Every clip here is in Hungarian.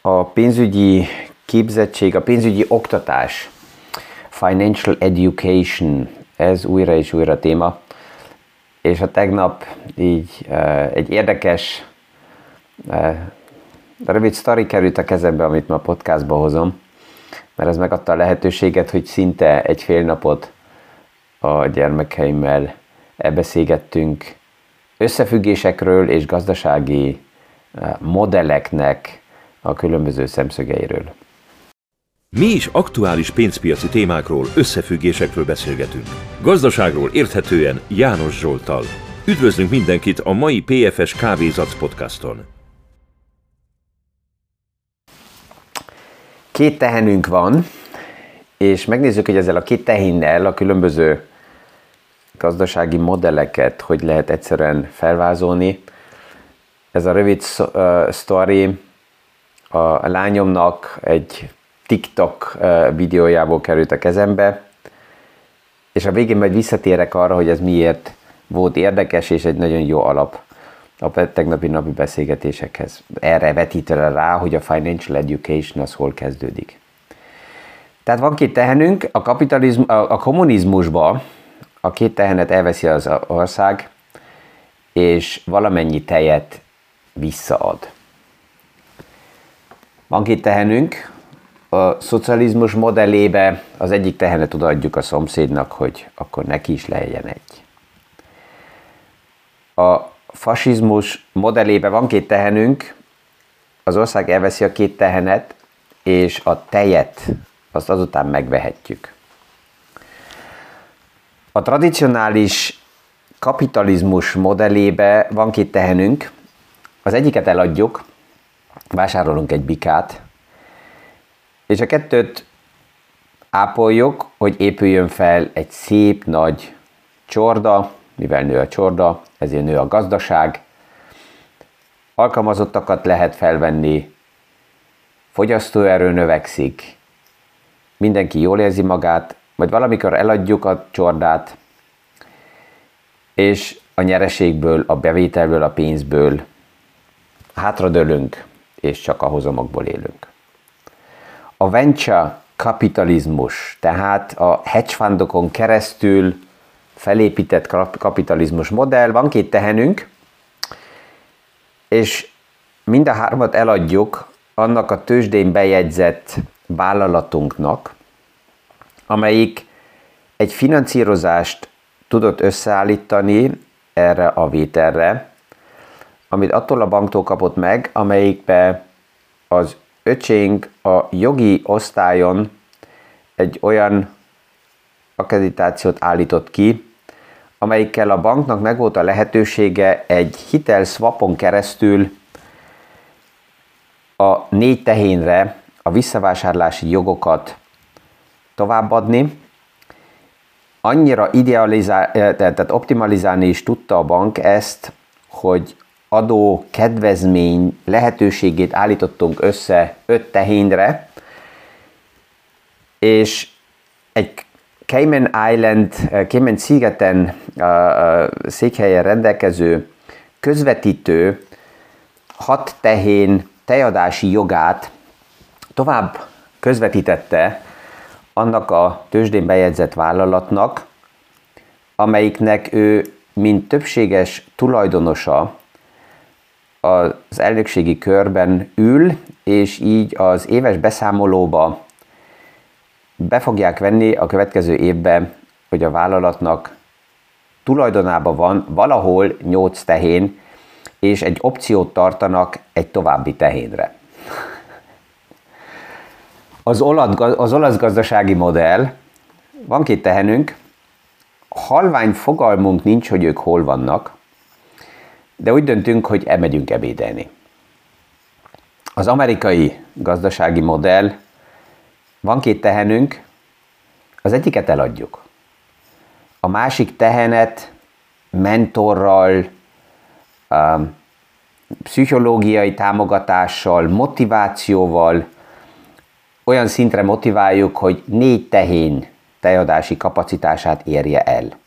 a pénzügyi képzettség, a pénzügyi oktatás, financial education, ez újra és újra téma. És a tegnap így uh, egy érdekes uh, rövid sztori került a kezembe, amit ma podcastba hozom, mert ez megadta a lehetőséget, hogy szinte egy fél napot a gyermekeimmel elbeszélgettünk összefüggésekről és gazdasági modelleknek a különböző szemszögeiről. Mi is aktuális pénzpiaci témákról, összefüggésekről beszélgetünk. Gazdaságról érthetően János Zsoltal. Üdvözlünk mindenkit a mai PFS Kávézac podcaston. Két tehenünk van, és megnézzük, hogy ezzel a két tehénnel a különböző gazdasági modelleket hogy lehet egyszerűen felvázolni. Ez a rövid sztori a lányomnak egy TikTok videójából került a kezembe, és a végén majd visszatérek arra, hogy ez miért volt érdekes, és egy nagyon jó alap a tegnapi napi beszélgetésekhez. Erre vetítve rá, hogy a financial education az hol kezdődik. Tehát van két tehenünk, a, kapitalizm, a, a kommunizmusba a két tehenet elveszi az ország, és valamennyi tejet visszaad. Van két tehenünk, a szocializmus modellébe az egyik tehenet odaadjuk a szomszédnak, hogy akkor neki is legyen egy. A fasizmus modellébe van két tehenünk, az ország elveszi a két tehenet, és a tejet azt azután megvehetjük. A tradicionális kapitalizmus modellébe van két tehenünk, az egyiket eladjuk, vásárolunk egy bikát, és a kettőt ápoljuk, hogy épüljön fel egy szép nagy csorda, mivel nő a csorda, ezért nő a gazdaság, alkalmazottakat lehet felvenni, fogyasztóerő növekszik, mindenki jól érzi magát, majd valamikor eladjuk a csordát, és a nyereségből, a bevételből, a pénzből hátradőlünk, és csak a hozamokból élünk. A venture kapitalizmus, tehát a hedge fundokon keresztül felépített kapitalizmus modell, van két tehenünk, és mind a hármat eladjuk annak a tőzsdén bejegyzett vállalatunknak, amelyik egy finanszírozást tudott összeállítani erre a vételre, amit attól a banktól kapott meg, amelyikbe az öcsénk a jogi osztályon egy olyan akkreditációt állított ki, amelyikkel a banknak megvolt a lehetősége egy hitel swapon keresztül a négy tehénre a visszavásárlási jogokat továbbadni. Annyira idealizál, tehát optimalizálni is tudta a bank ezt, hogy adó kedvezmény lehetőségét állítottunk össze öt tehénre, és egy Cayman Island, Cayman szigeten székhelyen rendelkező közvetítő hat tehén tejadási jogát tovább közvetítette annak a tőzsdén bejegyzett vállalatnak, amelyiknek ő, mint többséges tulajdonosa, az elnökségi körben ül, és így az éves beszámolóba be fogják venni a következő évben, hogy a vállalatnak tulajdonában van valahol 8 tehén, és egy opciót tartanak egy további tehénre. Az, olasz, az olasz gazdasági modell, van két tehenünk, halvány fogalmunk nincs, hogy ők hol vannak, de úgy döntünk, hogy elmegyünk ebédelni. Az amerikai gazdasági modell, van két tehenünk, az egyiket eladjuk. A másik tehenet mentorral, um, pszichológiai támogatással, motivációval olyan szintre motiváljuk, hogy négy tehén tejadási kapacitását érje el.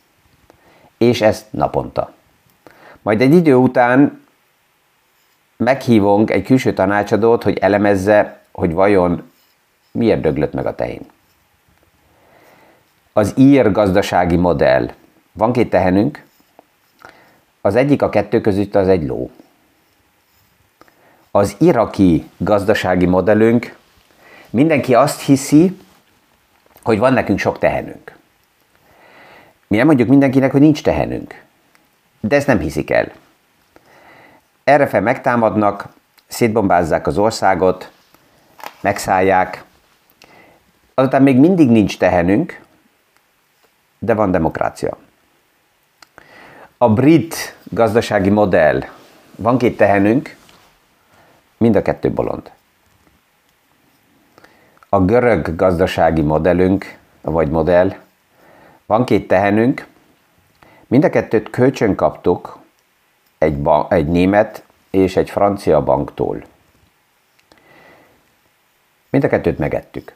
És ezt naponta. Majd egy idő után meghívunk egy külső tanácsadót, hogy elemezze, hogy vajon miért döglött meg a tehén. Az ír gazdasági modell. Van két tehenünk, az egyik a kettő között az egy ló. Az iraki gazdasági modellünk mindenki azt hiszi, hogy van nekünk sok tehenünk. Mi nem mondjuk mindenkinek, hogy nincs tehenünk. De ezt nem hiszik el. Erre fel megtámadnak, szétbombázzák az országot, megszállják, azután még mindig nincs tehenünk, de van demokrácia. A brit gazdasági modell, van két tehenünk, mind a kettő bolond. A görög gazdasági modellünk, vagy modell, van két tehenünk, mind a kettőt kölcsön kaptuk egy, ba- egy német és egy francia banktól. Mind a kettőt megettük.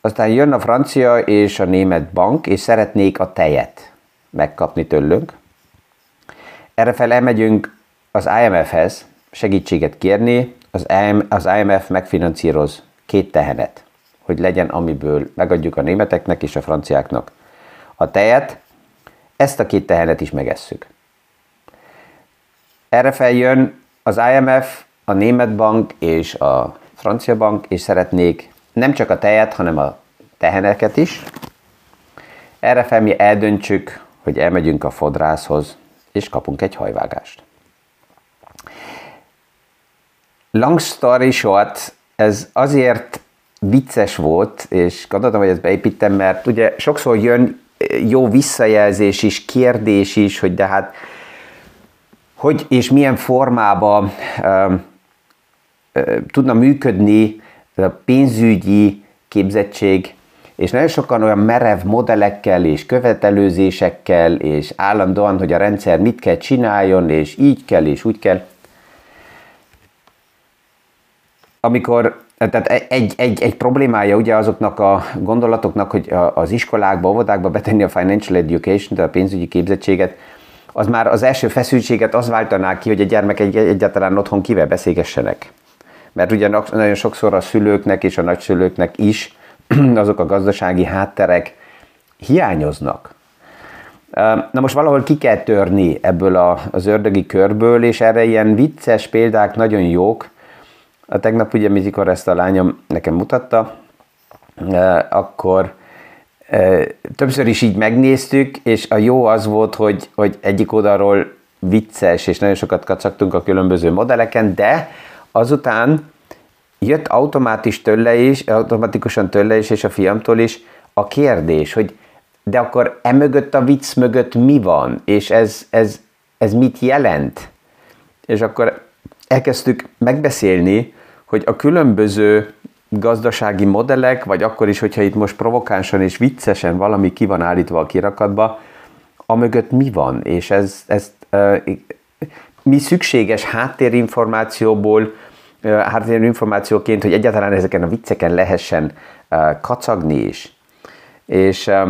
Aztán jön a francia és a német bank, és szeretnék a tejet megkapni tőlünk. Erre fel elmegyünk az IMF-hez segítséget kérni, az, IMF megfinancíroz két tehenet, hogy legyen, amiből megadjuk a németeknek és a franciáknak a tejet, ezt a két tehenet is megesszük. Erre feljön az IMF, a német bank és a francia bank, és szeretnék nem csak a tejet, hanem a teheneket is. Erre fel mi eldöntsük, hogy elmegyünk a fodrászhoz, és kapunk egy hajvágást. Long story short, ez azért vicces volt, és gondoltam, hogy ezt beépítem, mert ugye sokszor jön jó visszajelzés is, kérdés is, hogy de hát hogy és milyen formában uh, uh, tudna működni a pénzügyi képzettség, és nagyon sokan olyan merev modellekkel és követelőzésekkel, és állandóan, hogy a rendszer mit kell csináljon, és így kell, és úgy kell. Amikor tehát egy, egy, egy problémája ugye azoknak a gondolatoknak, hogy az iskolákba, óvodákba betenni a financial education, a pénzügyi képzettséget, az már az első feszültséget az váltaná ki, hogy a gyermek egy, egyáltalán otthon kivel beszélgessenek. Mert ugye nagyon sokszor a szülőknek és a nagyszülőknek is azok a gazdasági hátterek hiányoznak. Na most valahol ki kell törni ebből az ördögi körből, és erre ilyen vicces példák nagyon jók, a tegnap ugye, mikor ezt a lányom nekem mutatta, e, akkor e, többször is így megnéztük, és a jó az volt, hogy, hogy egyik oldalról vicces, és nagyon sokat kacagtunk a különböző modelleken, de azután jött automátis tőle is, automatikusan tőle is, és a fiamtól is a kérdés, hogy de akkor emögött a vicc mögött mi van, és ez, ez, ez mit jelent? És akkor elkezdtük megbeszélni, hogy a különböző gazdasági modellek, vagy akkor is, hogyha itt most provokánsan és viccesen valami ki van állítva a kirakatba, amögött mi van, és ez, ez uh, mi szükséges háttérinformációból, háttérinformációként, hogy egyáltalán ezeken a vicceken lehessen kacagni is. És e,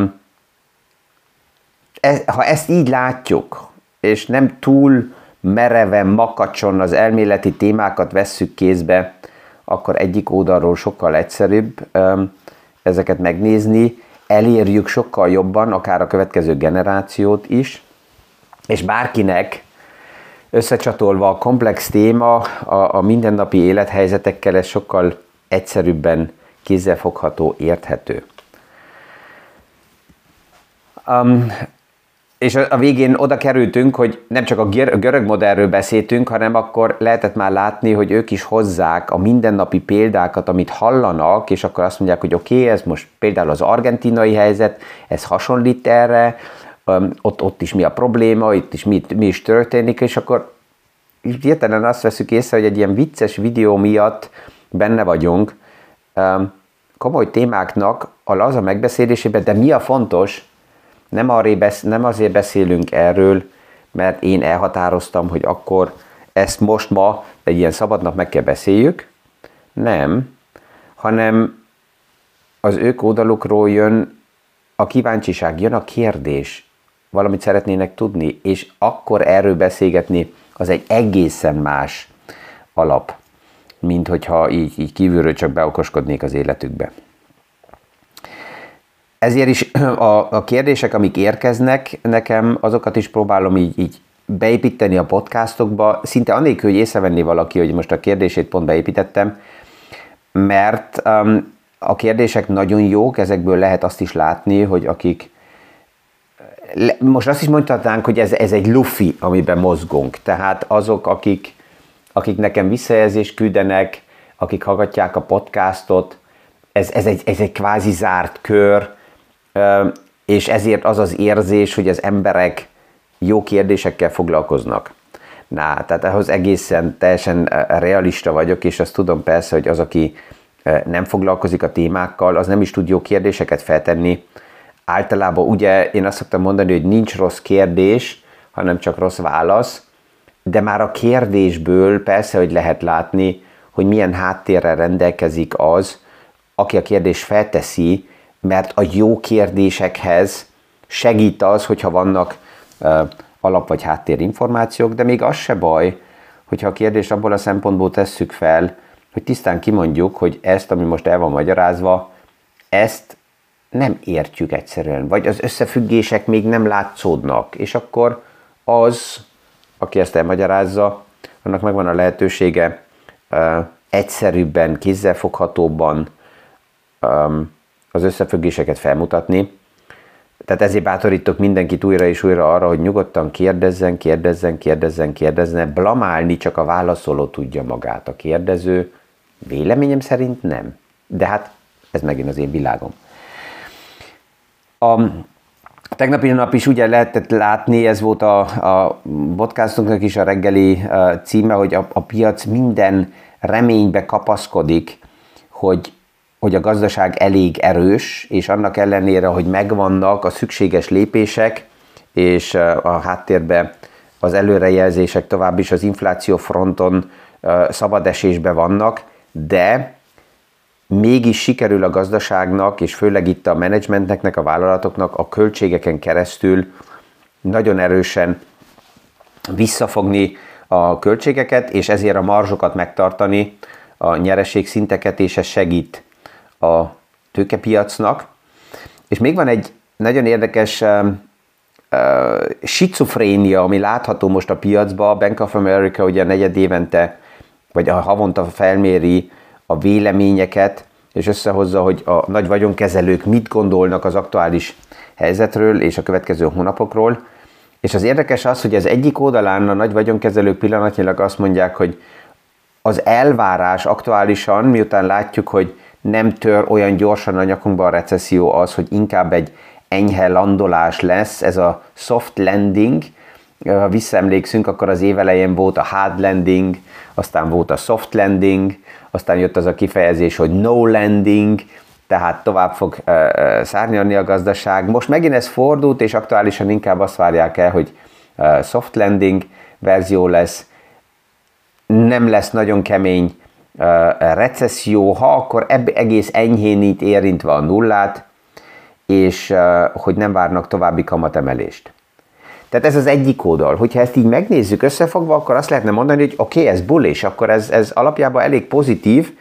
ha ezt így látjuk, és nem túl mereven, makacson az elméleti témákat vesszük kézbe, akkor egyik oldalról sokkal egyszerűbb ezeket megnézni, elérjük sokkal jobban, akár a következő generációt is, és bárkinek összecsatolva a komplex téma a, a mindennapi élethelyzetekkel, ez sokkal egyszerűbben kézzelfogható, érthető. És a végén oda kerültünk, hogy nem csak a görög modellről beszéltünk, hanem akkor lehetett már látni, hogy ők is hozzák a mindennapi példákat, amit hallanak, és akkor azt mondják, hogy oké, okay, ez most például az argentinai helyzet, ez hasonlít erre, ott, ott is mi a probléma, itt is mi, mi is történik, és akkor hirtelen azt veszük észre, hogy egy ilyen vicces videó miatt benne vagyunk. Komoly témáknak a laza megbeszélésében, de mi a fontos, nem, besz, nem azért beszélünk erről, mert én elhatároztam, hogy akkor ezt most ma egy ilyen szabadnak meg kell beszéljük. Nem, hanem az ők oldalukról jön a kíváncsiság, jön a kérdés. valamit szeretnének tudni, és akkor erről beszélgetni, az egy egészen más alap, mint hogyha így, így kívülről csak beokoskodnék az életükbe. Ezért is a, a kérdések, amik érkeznek nekem, azokat is próbálom így, így beépíteni a podcastokba, szinte anélkül, hogy észrevenni valaki, hogy most a kérdését pont beépítettem, mert um, a kérdések nagyon jók, ezekből lehet azt is látni, hogy akik most azt is mondhatnánk, hogy ez, ez egy lufi, amiben mozgunk. Tehát azok, akik, akik nekem visszajelzést küldenek, akik hallgatják a podcastot, ez, ez, egy, ez egy kvázi zárt kör, és ezért az az érzés, hogy az emberek jó kérdésekkel foglalkoznak. Na, tehát ahhoz egészen teljesen realista vagyok, és azt tudom persze, hogy az, aki nem foglalkozik a témákkal, az nem is tud jó kérdéseket feltenni. Általában ugye én azt szoktam mondani, hogy nincs rossz kérdés, hanem csak rossz válasz, de már a kérdésből persze, hogy lehet látni, hogy milyen háttérrel rendelkezik az, aki a kérdést felteszi, mert a jó kérdésekhez segít az, hogyha vannak alap- vagy háttérinformációk, de még az se baj, hogyha a kérdést abból a szempontból tesszük fel, hogy tisztán kimondjuk, hogy ezt, ami most el van magyarázva, ezt nem értjük egyszerűen, vagy az összefüggések még nem látszódnak, és akkor az, aki ezt elmagyarázza, annak megvan a lehetősége uh, egyszerűbben, kézzelfoghatóbban um, az összefüggéseket felmutatni. Tehát ezért bátorítok mindenkit újra és újra arra, hogy nyugodtan kérdezzen, kérdezzen, kérdezzen, kérdezzen, blamálni csak a válaszoló tudja magát. A kérdező véleményem szerint nem. De hát ez megint az én világom. A tegnapi nap is ugye lehetett látni, ez volt a, a podcastunknak is a reggeli címe, hogy a, a piac minden reménybe kapaszkodik, hogy hogy a gazdaság elég erős, és annak ellenére, hogy megvannak a szükséges lépések, és a háttérbe az előrejelzések tovább is az infláció fronton szabad esésbe vannak, de mégis sikerül a gazdaságnak, és főleg itt a menedzsmentnek, a vállalatoknak a költségeken keresztül nagyon erősen visszafogni a költségeket, és ezért a marzsokat megtartani, a nyereségszinteket, és ez segít a tőkepiacnak. És még van egy nagyon érdekes uh, schizofrénia, ami látható most a piacban. A Bank of America ugye negyed évente, vagy a havonta felméri a véleményeket, és összehozza, hogy a nagy vagyonkezelők mit gondolnak az aktuális helyzetről és a következő hónapokról. És az érdekes az, hogy az egyik oldalán a nagy vagyonkezelők pillanatnyilag azt mondják, hogy az elvárás aktuálisan, miután látjuk, hogy nem tör olyan gyorsan a nyakunkba a recesszió az, hogy inkább egy enyhe landolás lesz, ez a soft landing, ha visszaemlékszünk, akkor az évelején volt a hard landing, aztán volt a soft landing, aztán jött az a kifejezés, hogy no landing, tehát tovább fog szárnyalni a gazdaság. Most megint ez fordult, és aktuálisan inkább azt várják el, hogy soft landing verzió lesz, nem lesz nagyon kemény recesszió, ha akkor ebb egész enyhén itt érintve a nullát, és hogy nem várnak további kamatemelést. Tehát ez az egyik oldal. Hogyha ezt így megnézzük összefogva, akkor azt lehetne mondani, hogy oké, okay, ez bullish, akkor ez, ez alapjában elég pozitív,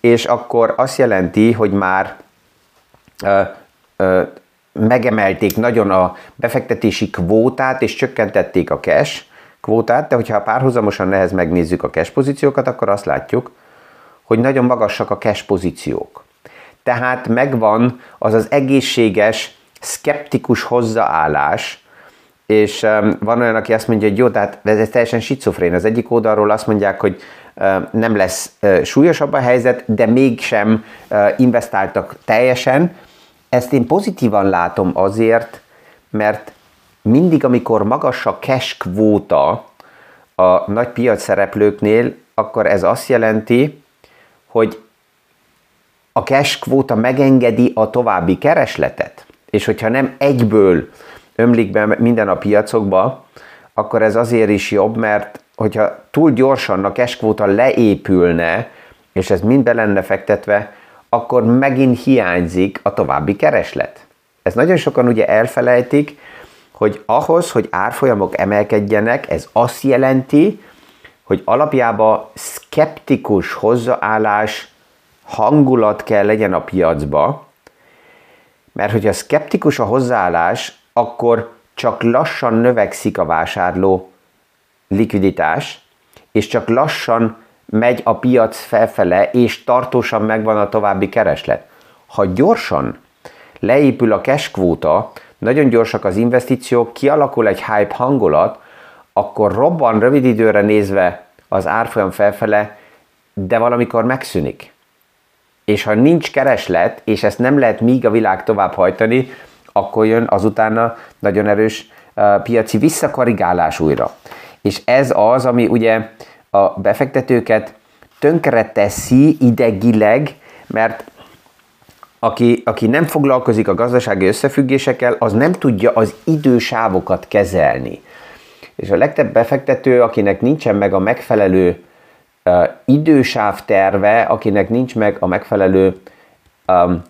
és akkor azt jelenti, hogy már ö, ö, megemelték nagyon a befektetési kvótát, és csökkentették a cash kvótát, de hogyha párhuzamosan nehez megnézzük a cash pozíciókat, akkor azt látjuk, hogy nagyon magasak a cash pozíciók. Tehát megvan az az egészséges, skeptikus hozzáállás, és van olyan, aki azt mondja, hogy jó, tehát ez teljesen schizofrén. Az egyik oldalról azt mondják, hogy nem lesz súlyosabb a helyzet, de mégsem investáltak teljesen. Ezt én pozitívan látom azért, mert mindig, amikor magas a cash kvóta a nagy piac szereplőknél, akkor ez azt jelenti, hogy a cash kvóta megengedi a további keresletet, és hogyha nem egyből ömlik be minden a piacokba, akkor ez azért is jobb, mert hogyha túl gyorsan a cash kvóta leépülne, és ez mind be lenne fektetve, akkor megint hiányzik a további kereslet. Ez nagyon sokan ugye elfelejtik, hogy ahhoz, hogy árfolyamok emelkedjenek, ez azt jelenti, hogy alapjában szkeptikus hozzáállás hangulat kell legyen a piacba, mert hogyha szkeptikus a hozzáállás, akkor csak lassan növekszik a vásárló likviditás, és csak lassan megy a piac felfele, és tartósan megvan a további kereslet. Ha gyorsan leépül a cash quota, nagyon gyorsak az investíciók, kialakul egy hype hangulat, akkor robban rövid időre nézve az árfolyam felfele, de valamikor megszűnik. És ha nincs kereslet, és ezt nem lehet míg a világ tovább hajtani, akkor jön azutána nagyon erős piaci visszakarigálás újra. És ez az, ami ugye a befektetőket tönkre teszi idegileg, mert aki, aki nem foglalkozik a gazdasági összefüggésekkel, az nem tudja az idősávokat kezelni. És a legtöbb befektető, akinek nincsen meg a megfelelő uh, idősáv terve, akinek nincs meg a megfelelő um,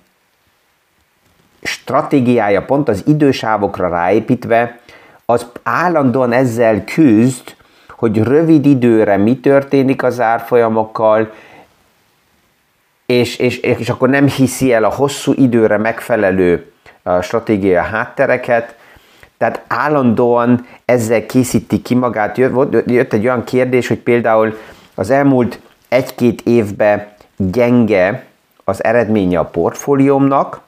stratégiája pont az idősávokra ráépítve, az állandóan ezzel küzd, hogy rövid időre mi történik az árfolyamokkal, és, és, és akkor nem hiszi el a hosszú időre megfelelő stratégia háttereket, tehát állandóan ezzel készíti ki magát. Jött, egy olyan kérdés, hogy például az elmúlt egy-két évben gyenge az eredménye a portfóliómnak,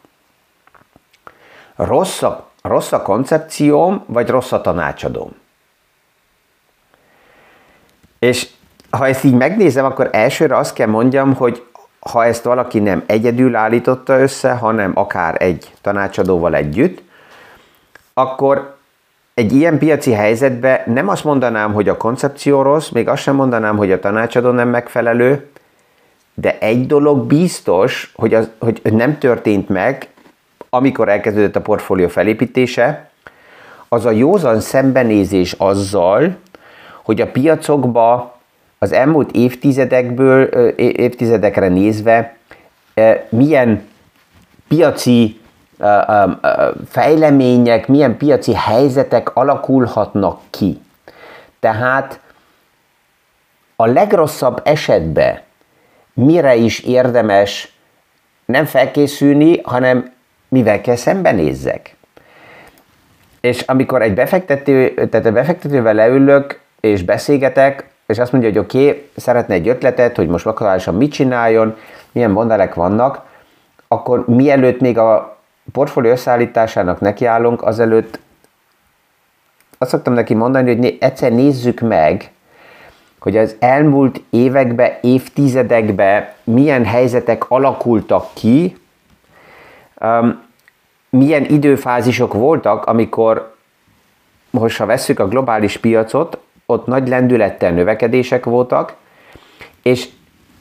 rossz a, rossz a koncepcióm, vagy rossz a tanácsadóm. És ha ezt így megnézem, akkor elsőre azt kell mondjam, hogy ha ezt valaki nem egyedül állította össze, hanem akár egy tanácsadóval együtt, akkor egy ilyen piaci helyzetben nem azt mondanám, hogy a koncepció rossz, még azt sem mondanám, hogy a tanácsadó nem megfelelő, de egy dolog biztos, hogy, az, hogy nem történt meg, amikor elkezdődött a portfólió felépítése, az a józan szembenézés azzal, hogy a piacokba az elmúlt évtizedekből, évtizedekre nézve milyen piaci fejlemények, milyen piaci helyzetek alakulhatnak ki. Tehát a legrosszabb esetben mire is érdemes nem felkészülni, hanem mivel kell szembenézzek. És amikor egy befektető, tehát a befektetővel leülök, és beszélgetek, és azt mondja, hogy oké, okay, szeretne egy ötletet, hogy most aktuálisan mit csináljon, milyen modellek vannak, akkor mielőtt még a portfólió összeállításának nekiállunk, azelőtt azt szoktam neki mondani, hogy egyszer nézzük meg, hogy az elmúlt években, évtizedekben milyen helyzetek alakultak ki, um, milyen időfázisok voltak, amikor, most ha vesszük a globális piacot, ott nagy lendülettel növekedések voltak, és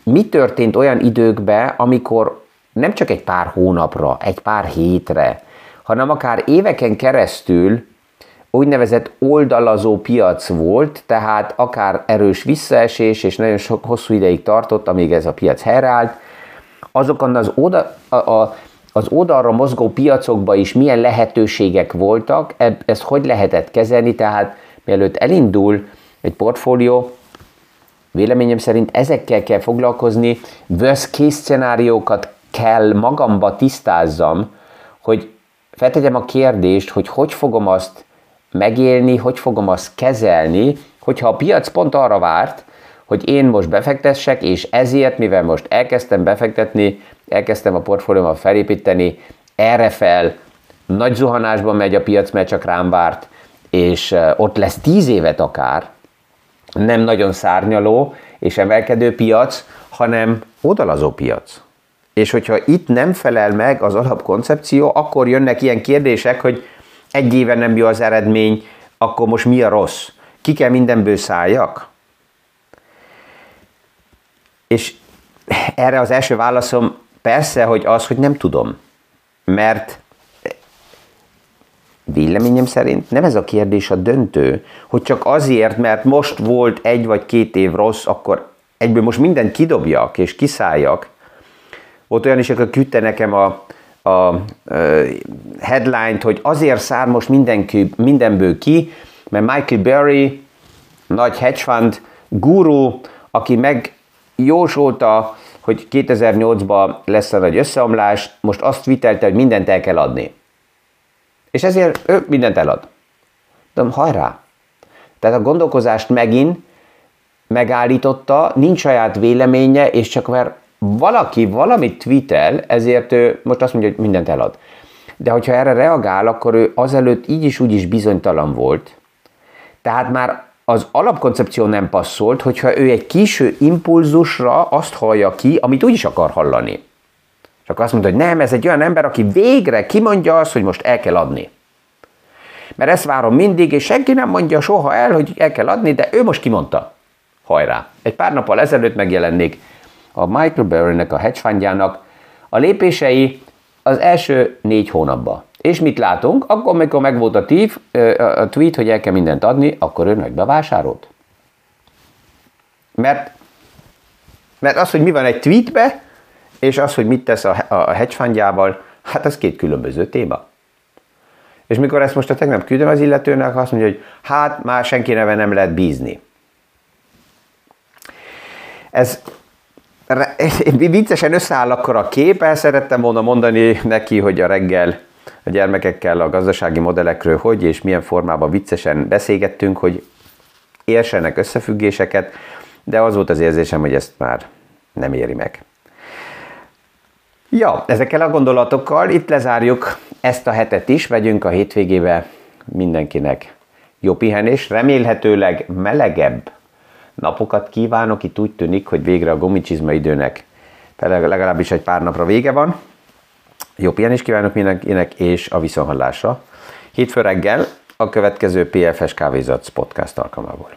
mi történt olyan időkben, amikor nem csak egy pár hónapra, egy pár hétre, hanem akár éveken keresztül úgynevezett oldalazó piac volt, tehát akár erős visszaesés, és nagyon sok hosszú ideig tartott, amíg ez a piac helyreállt, azokon az, oda, a, a, az oldalra mozgó piacokban is milyen lehetőségek voltak, ezt hogy lehetett kezelni, tehát mielőtt elindul egy portfólió, véleményem szerint ezekkel kell foglalkozni, worst case szenáriókat kell magamba tisztázzam, hogy feltegyem a kérdést, hogy hogy fogom azt megélni, hogy fogom azt kezelni, hogyha a piac pont arra várt, hogy én most befektessek, és ezért, mivel most elkezdtem befektetni, elkezdtem a portfóliómat felépíteni, erre fel nagy zuhanásban megy a piac, mert csak rám várt, és ott lesz tíz évet akár, nem nagyon szárnyaló és emelkedő piac, hanem odalazó piac. És hogyha itt nem felel meg az alapkoncepció, akkor jönnek ilyen kérdések, hogy egy éve nem jó az eredmény, akkor most mi a rossz? Ki kell mindenből szálljak? És erre az első válaszom persze, hogy az, hogy nem tudom. Mert Véleményem szerint nem ez a kérdés a döntő, hogy csak azért, mert most volt egy vagy két év rossz, akkor egyből most mindent kidobjak és kiszálljak. Volt olyan is, aki küldte nekem a, a headline-t, hogy azért szár most mindenki, mindenből ki, mert Michael Berry, nagy hedge fund, guru, aki megjósolta, hogy 2008-ban lesz a nagy összeomlás, most azt vitelte, hogy mindent el kell adni. És ezért ő mindent elad. De hajrá! Tehát a gondolkozást megint megállította, nincs saját véleménye, és csak mert valaki valamit tweetel, ezért ő most azt mondja, hogy mindent elad. De hogyha erre reagál, akkor ő azelőtt így is úgy is bizonytalan volt, tehát már az alapkoncepció nem passzolt, hogyha ő egy kiső impulzusra azt hallja ki, amit úgy is akar hallani. És azt mondta, hogy nem, ez egy olyan ember, aki végre kimondja azt, hogy most el kell adni. Mert ezt várom mindig, és senki nem mondja soha el, hogy el kell adni, de ő most kimondta. Hajrá! Egy pár nappal ezelőtt megjelennék a Michael Burry-nek, a hedge fundjának a lépései az első négy hónapban. És mit látunk? Akkor, amikor megvolt a, tív, a tweet, hogy el kell mindent adni, akkor ő meg bevásárolt. Mert, mert az, hogy mi van egy tweetbe, és az, hogy mit tesz a, a hedge fundjával, hát az két különböző téma. És mikor ezt most a tegnap küldöm az illetőnek, azt mondja, hogy hát már senki neve nem lehet bízni. Ez viccesen összeáll akkor a kép, el szerettem volna mondani neki, hogy a reggel a gyermekekkel a gazdasági modellekről hogy és milyen formában viccesen beszélgettünk, hogy érsenek összefüggéseket, de az volt az érzésem, hogy ezt már nem éri meg. Ja, ezekkel a gondolatokkal itt lezárjuk ezt a hetet is, vegyünk a hétvégébe. Mindenkinek jó pihenés, remélhetőleg melegebb napokat kívánok, itt úgy tűnik, hogy végre a gumicsizma időnek legalábbis egy pár napra vége van. Jó pihenést kívánok mindenkinek, és a viszonhallásra. Hétfő reggel a következő PFS Kávézatsz podcast alkalmából.